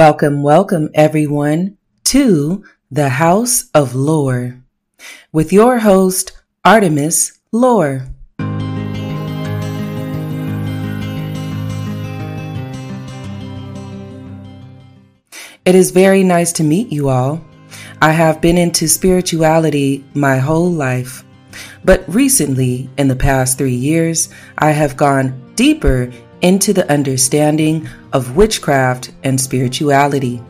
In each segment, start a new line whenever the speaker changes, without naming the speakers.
Welcome, welcome everyone to the House of Lore with your host, Artemis Lore. It is very nice to meet you all. I have been into spirituality my whole life, but recently, in the past three years, I have gone deeper into the understanding of witchcraft and spirituality.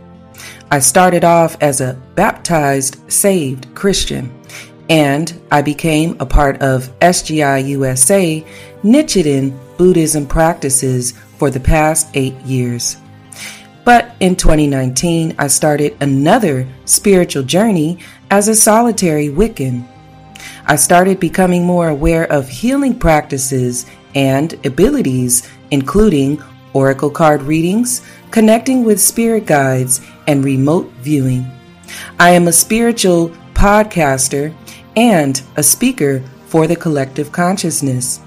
I started off as a baptized, saved Christian, and I became a part of SGI USA Nichiren Buddhism practices for the past eight years. But in 2019, I started another spiritual journey as a solitary Wiccan. I started becoming more aware of healing practices and abilities including oracle card readings, connecting with spirit guides, and remote viewing. I am a spiritual podcaster and a speaker for the collective consciousness.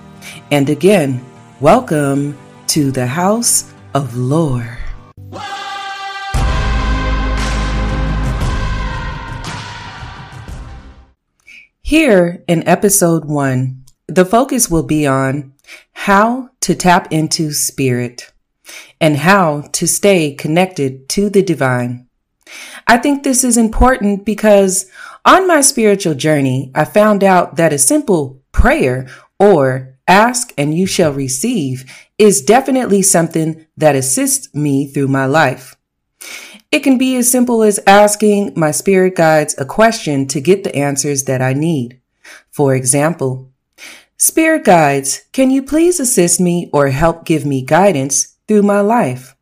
And again, welcome to the House of Lore. Here in episode one, the focus will be on how to tap into spirit and how to stay connected to the divine. I think this is important because on my spiritual journey, I found out that a simple prayer or ask and you shall receive is definitely something that assists me through my life. It can be as simple as asking my spirit guides a question to get the answers that I need. For example, Spirit guides, can you please assist me or help give me guidance through my life?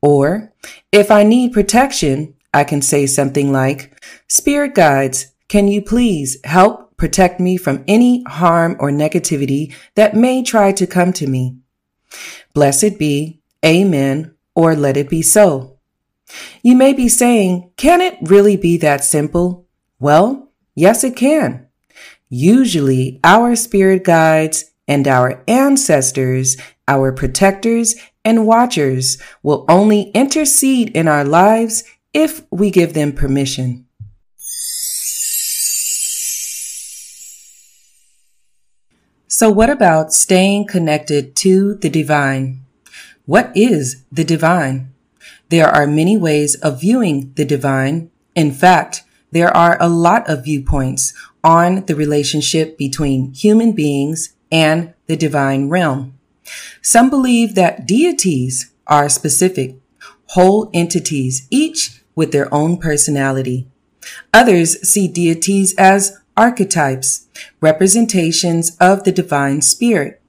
Or if I need protection, I can say something like, Spirit guides, can you please help protect me from any harm or negativity that may try to come to me? Blessed be, Amen, or let it be so. You may be saying, can it really be that simple? Well, yes, it can. Usually, our spirit guides and our ancestors, our protectors and watchers will only intercede in our lives if we give them permission. So, what about staying connected to the divine? What is the divine? There are many ways of viewing the divine. In fact, there are a lot of viewpoints on the relationship between human beings and the divine realm. Some believe that deities are specific, whole entities, each with their own personality. Others see deities as archetypes, representations of the divine spirit.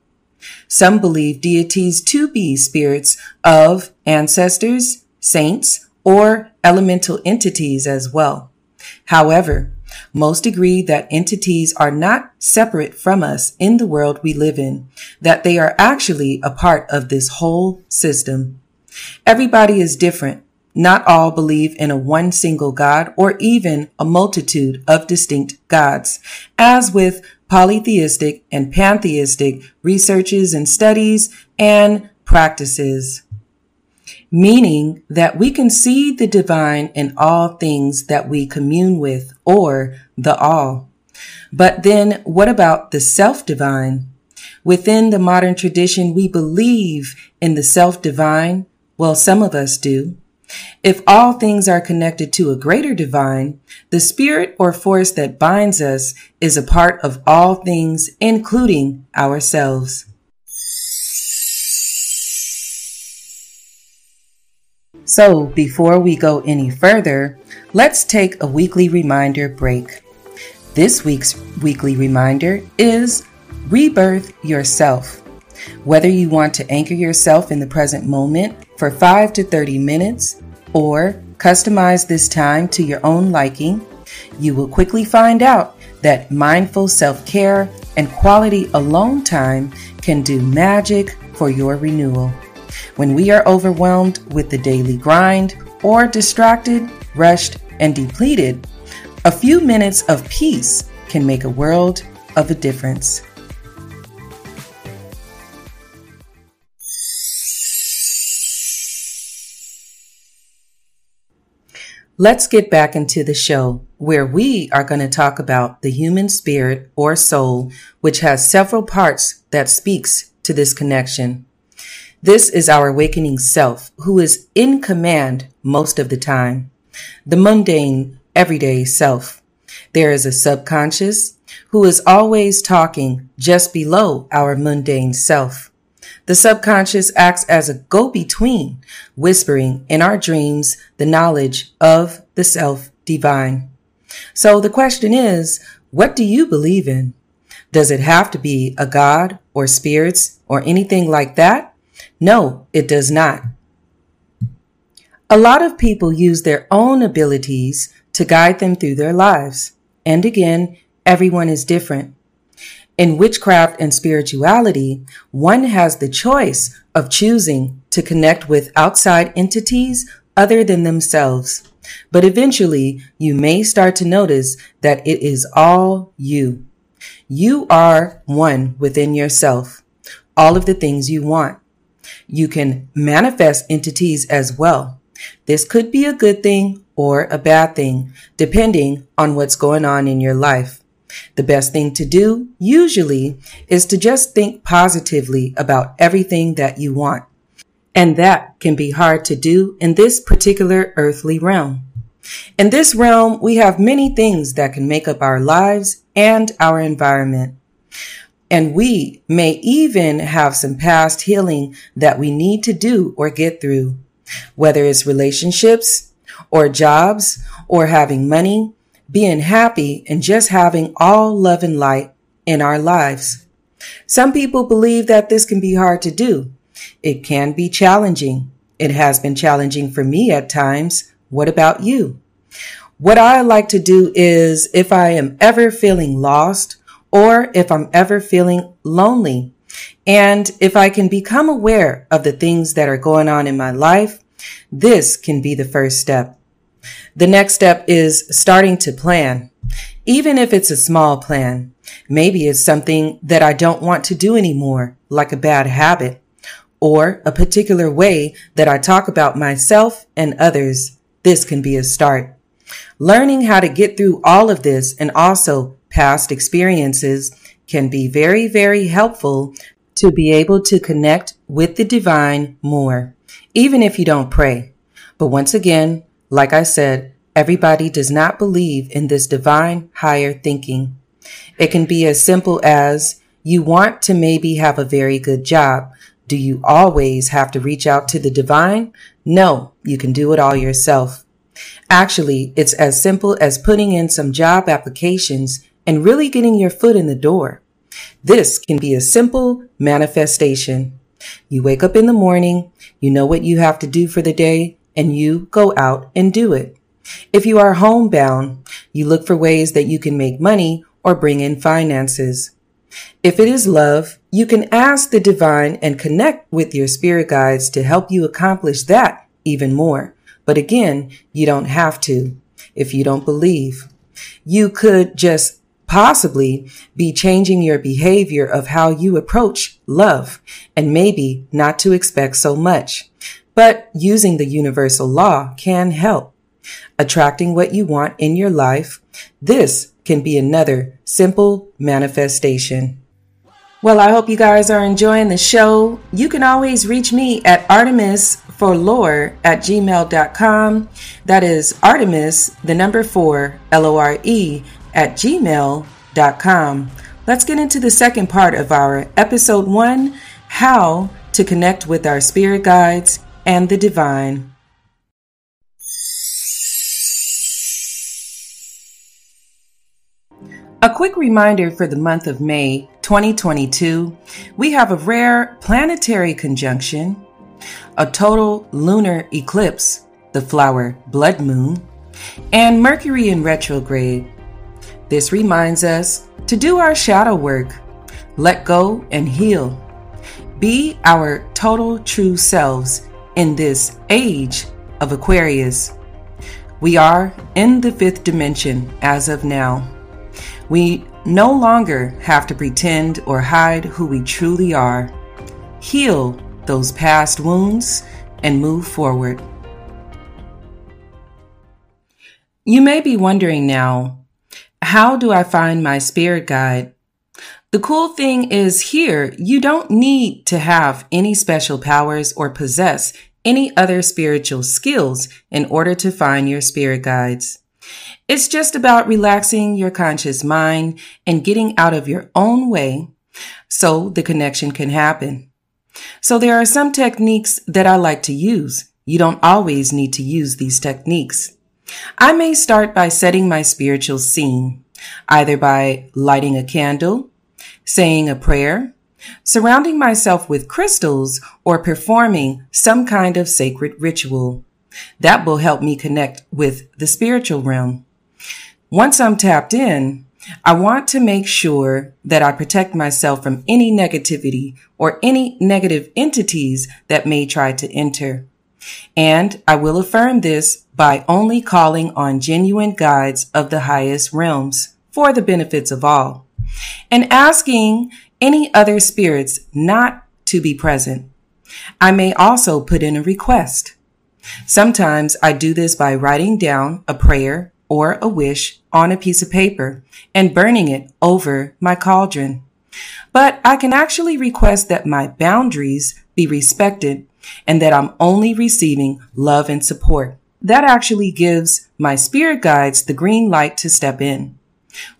Some believe deities to be spirits of ancestors, saints, or elemental entities as well. However, most agree that entities are not separate from us in the world we live in, that they are actually a part of this whole system. Everybody is different. Not all believe in a one single God or even a multitude of distinct gods. As with polytheistic and pantheistic researches and studies and practices meaning that we can see the divine in all things that we commune with or the all. But then what about the self divine? Within the modern tradition, we believe in the self divine. Well, some of us do. If all things are connected to a greater divine, the spirit or force that binds us is a part of all things, including ourselves. So, before we go any further, let's take a weekly reminder break. This week's weekly reminder is Rebirth Yourself. Whether you want to anchor yourself in the present moment for 5 to 30 minutes or customize this time to your own liking, you will quickly find out that mindful self care and quality alone time can do magic for your renewal. When we are overwhelmed with the daily grind or distracted, rushed, and depleted, a few minutes of peace can make a world of a difference. Let's get back into the show where we are going to talk about the human spirit or soul, which has several parts that speaks to this connection. This is our awakening self who is in command most of the time. The mundane, everyday self. There is a subconscious who is always talking just below our mundane self. The subconscious acts as a go-between, whispering in our dreams the knowledge of the self divine. So the question is, what do you believe in? Does it have to be a God or spirits or anything like that? No, it does not. A lot of people use their own abilities to guide them through their lives. And again, everyone is different. In witchcraft and spirituality, one has the choice of choosing to connect with outside entities other than themselves. But eventually, you may start to notice that it is all you. You are one within yourself, all of the things you want. You can manifest entities as well. This could be a good thing or a bad thing, depending on what's going on in your life. The best thing to do, usually, is to just think positively about everything that you want. And that can be hard to do in this particular earthly realm. In this realm, we have many things that can make up our lives and our environment. And we may even have some past healing that we need to do or get through, whether it's relationships or jobs or having money being happy and just having all love and light in our lives. Some people believe that this can be hard to do. It can be challenging. It has been challenging for me at times. What about you? What I like to do is if I am ever feeling lost or if I'm ever feeling lonely, and if I can become aware of the things that are going on in my life, this can be the first step. The next step is starting to plan. Even if it's a small plan, maybe it's something that I don't want to do anymore, like a bad habit, or a particular way that I talk about myself and others. This can be a start. Learning how to get through all of this and also past experiences can be very, very helpful to be able to connect with the divine more, even if you don't pray. But once again, like I said, everybody does not believe in this divine higher thinking. It can be as simple as you want to maybe have a very good job. Do you always have to reach out to the divine? No, you can do it all yourself. Actually, it's as simple as putting in some job applications and really getting your foot in the door. This can be a simple manifestation. You wake up in the morning, you know what you have to do for the day, and you go out and do it. If you are homebound, you look for ways that you can make money or bring in finances. If it is love, you can ask the divine and connect with your spirit guides to help you accomplish that even more. But again, you don't have to if you don't believe. You could just possibly be changing your behavior of how you approach love and maybe not to expect so much. But using the universal law can help. Attracting what you want in your life, this can be another simple manifestation. Well, I hope you guys are enjoying the show. You can always reach me at Artemis for lore at gmail.com. That is Artemis, the number four, L O R E, at gmail.com. Let's get into the second part of our episode one how to connect with our spirit guides and the divine. A quick reminder for the month of May 2022 we have a rare planetary conjunction, a total lunar eclipse, the flower blood moon, and Mercury in retrograde. This reminds us to do our shadow work, let go and heal, be our total true selves in this age of Aquarius. We are in the fifth dimension as of now. We no longer have to pretend or hide who we truly are. Heal those past wounds and move forward. You may be wondering now, how do I find my spirit guide? The cool thing is here, you don't need to have any special powers or possess any other spiritual skills in order to find your spirit guides. It's just about relaxing your conscious mind and getting out of your own way so the connection can happen. So there are some techniques that I like to use. You don't always need to use these techniques. I may start by setting my spiritual scene, either by lighting a candle, saying a prayer, surrounding myself with crystals, or performing some kind of sacred ritual. That will help me connect with the spiritual realm. Once I'm tapped in, I want to make sure that I protect myself from any negativity or any negative entities that may try to enter. And I will affirm this by only calling on genuine guides of the highest realms for the benefits of all and asking any other spirits not to be present. I may also put in a request. Sometimes I do this by writing down a prayer or a wish on a piece of paper and burning it over my cauldron. But I can actually request that my boundaries be respected and that I'm only receiving love and support. That actually gives my spirit guides the green light to step in.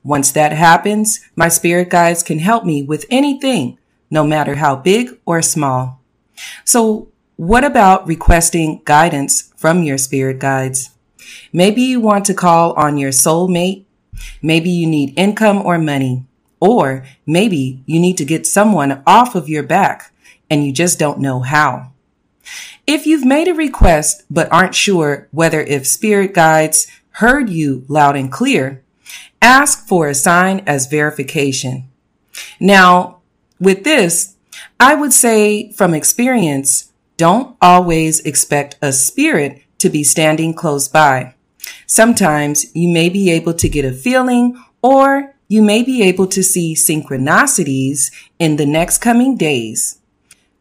Once that happens, my spirit guides can help me with anything, no matter how big or small. So what about requesting guidance from your spirit guides? Maybe you want to call on your soulmate. Maybe you need income or money. Or maybe you need to get someone off of your back and you just don't know how. If you've made a request but aren't sure whether if spirit guides heard you loud and clear, ask for a sign as verification. Now, with this, I would say from experience, don't always expect a spirit to be standing close by. Sometimes you may be able to get a feeling or you may be able to see synchronicities in the next coming days.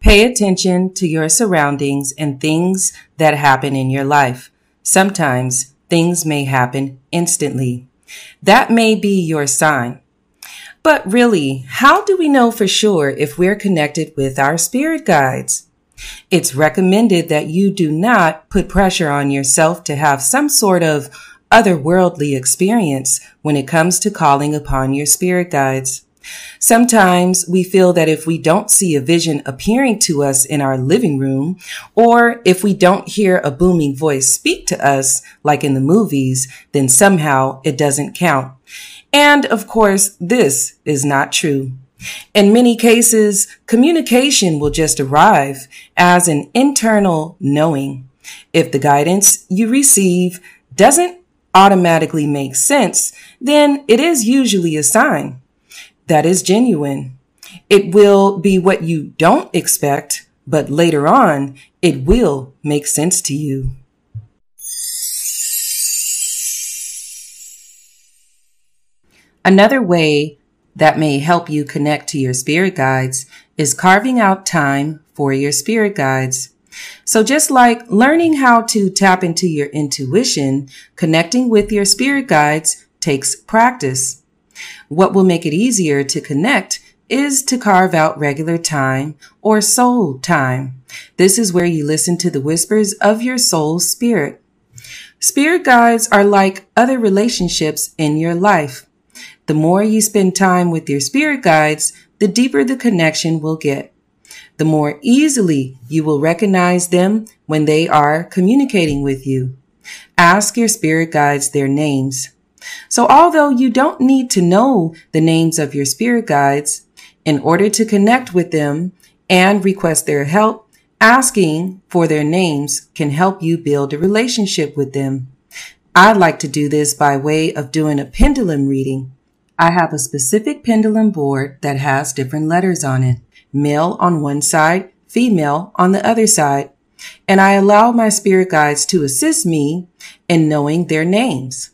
Pay attention to your surroundings and things that happen in your life. Sometimes things may happen instantly. That may be your sign. But really, how do we know for sure if we're connected with our spirit guides? It's recommended that you do not put pressure on yourself to have some sort of otherworldly experience when it comes to calling upon your spirit guides. Sometimes we feel that if we don't see a vision appearing to us in our living room, or if we don't hear a booming voice speak to us, like in the movies, then somehow it doesn't count. And of course, this is not true. In many cases, communication will just arrive as an internal knowing. If the guidance you receive doesn't automatically make sense, then it is usually a sign that is genuine. It will be what you don't expect, but later on, it will make sense to you. Another way that may help you connect to your spirit guides is carving out time for your spirit guides. So just like learning how to tap into your intuition, connecting with your spirit guides takes practice. What will make it easier to connect is to carve out regular time or soul time. This is where you listen to the whispers of your soul's spirit. Spirit guides are like other relationships in your life. The more you spend time with your spirit guides, the deeper the connection will get. The more easily you will recognize them when they are communicating with you. Ask your spirit guides their names. So although you don't need to know the names of your spirit guides in order to connect with them and request their help, asking for their names can help you build a relationship with them. I like to do this by way of doing a pendulum reading. I have a specific pendulum board that has different letters on it, male on one side, female on the other side, and I allow my spirit guides to assist me in knowing their names.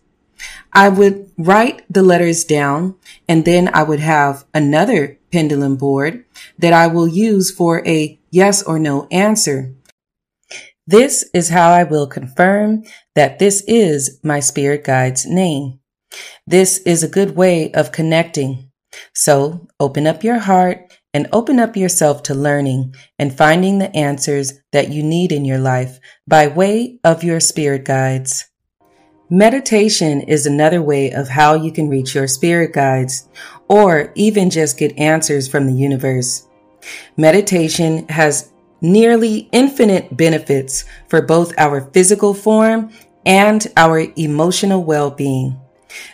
I would write the letters down and then I would have another pendulum board that I will use for a yes or no answer. This is how I will confirm that this is my spirit guide's name. This is a good way of connecting. So open up your heart and open up yourself to learning and finding the answers that you need in your life by way of your spirit guides. Meditation is another way of how you can reach your spirit guides or even just get answers from the universe. Meditation has nearly infinite benefits for both our physical form and our emotional well-being.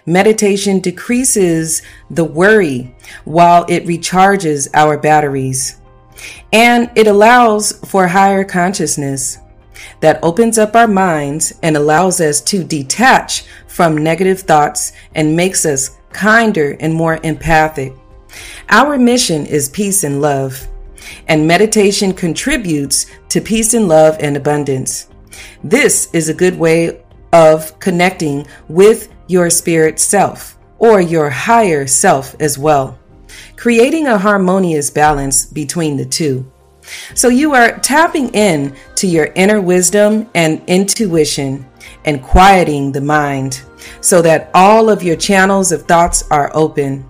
Meditation decreases the worry while it recharges our batteries. And it allows for higher consciousness that opens up our minds and allows us to detach from negative thoughts and makes us kinder and more empathic. Our mission is peace and love, and meditation contributes to peace and love and abundance. This is a good way of connecting with your spirit self or your higher self as well, creating a harmonious balance between the two. So you are tapping in to your inner wisdom and intuition and quieting the mind so that all of your channels of thoughts are open.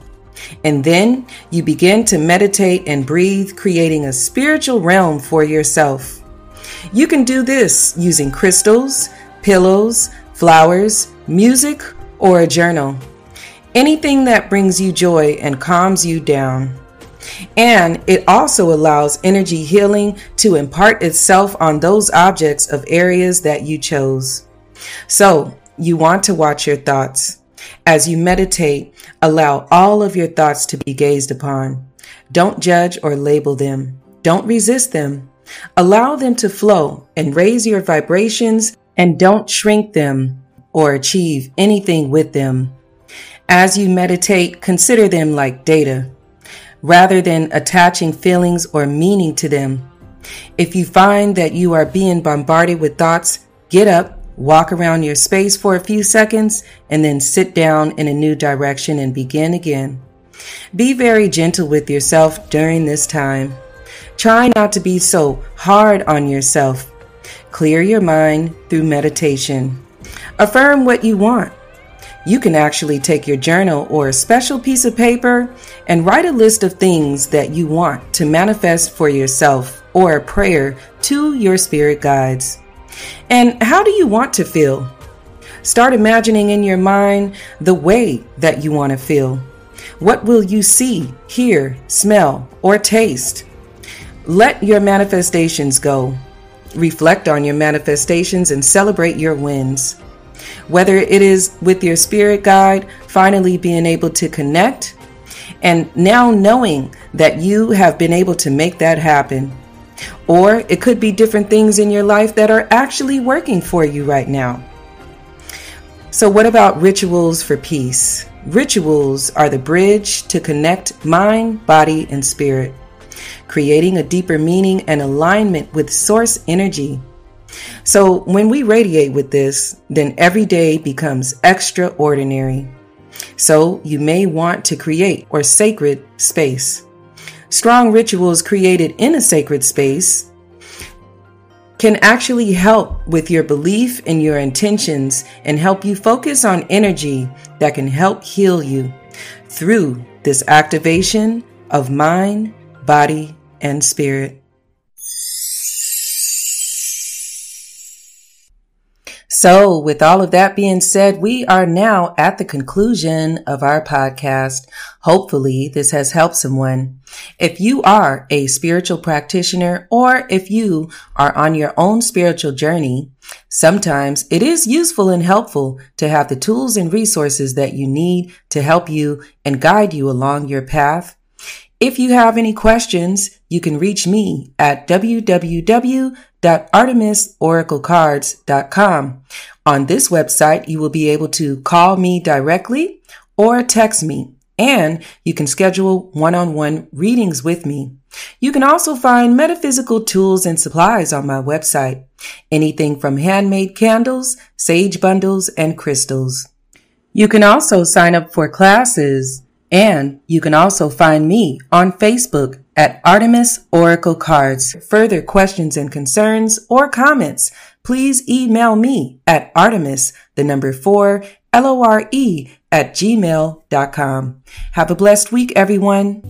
And then you begin to meditate and breathe, creating a spiritual realm for yourself. You can do this using crystals, pillows, flowers, music, or a journal. Anything that brings you joy and calms you down. And it also allows energy healing to impart itself on those objects of areas that you chose. So, you want to watch your thoughts. As you meditate, allow all of your thoughts to be gazed upon. Don't judge or label them. Don't resist them. Allow them to flow and raise your vibrations and don't shrink them or achieve anything with them. As you meditate, consider them like data, rather than attaching feelings or meaning to them. If you find that you are being bombarded with thoughts, get up, walk around your space for a few seconds, and then sit down in a new direction and begin again. Be very gentle with yourself during this time. Try not to be so hard on yourself. Clear your mind through meditation. Affirm what you want. You can actually take your journal or a special piece of paper and write a list of things that you want to manifest for yourself or a prayer to your spirit guides. And how do you want to feel? Start imagining in your mind the way that you want to feel. What will you see, hear, smell, or taste? Let your manifestations go. Reflect on your manifestations and celebrate your wins. Whether it is with your spirit guide, finally being able to connect, and now knowing that you have been able to make that happen. Or it could be different things in your life that are actually working for you right now. So, what about rituals for peace? Rituals are the bridge to connect mind, body, and spirit, creating a deeper meaning and alignment with source energy. So when we radiate with this, then every day becomes extraordinary. So you may want to create or sacred space. Strong rituals created in a sacred space can actually help with your belief and your intentions and help you focus on energy that can help heal you through this activation of mind, body, and spirit. So, with all of that being said, we are now at the conclusion of our podcast. Hopefully, this has helped someone. If you are a spiritual practitioner or if you are on your own spiritual journey, sometimes it is useful and helpful to have the tools and resources that you need to help you and guide you along your path. If you have any questions, you can reach me at www.artemisoraclecards.com. On this website, you will be able to call me directly or text me, and you can schedule one-on-one readings with me. You can also find metaphysical tools and supplies on my website. Anything from handmade candles, sage bundles, and crystals. You can also sign up for classes and you can also find me on Facebook at Artemis Oracle Cards. Further questions and concerns or comments, please email me at Artemis, the number four, L-O-R-E at gmail.com. Have a blessed week, everyone.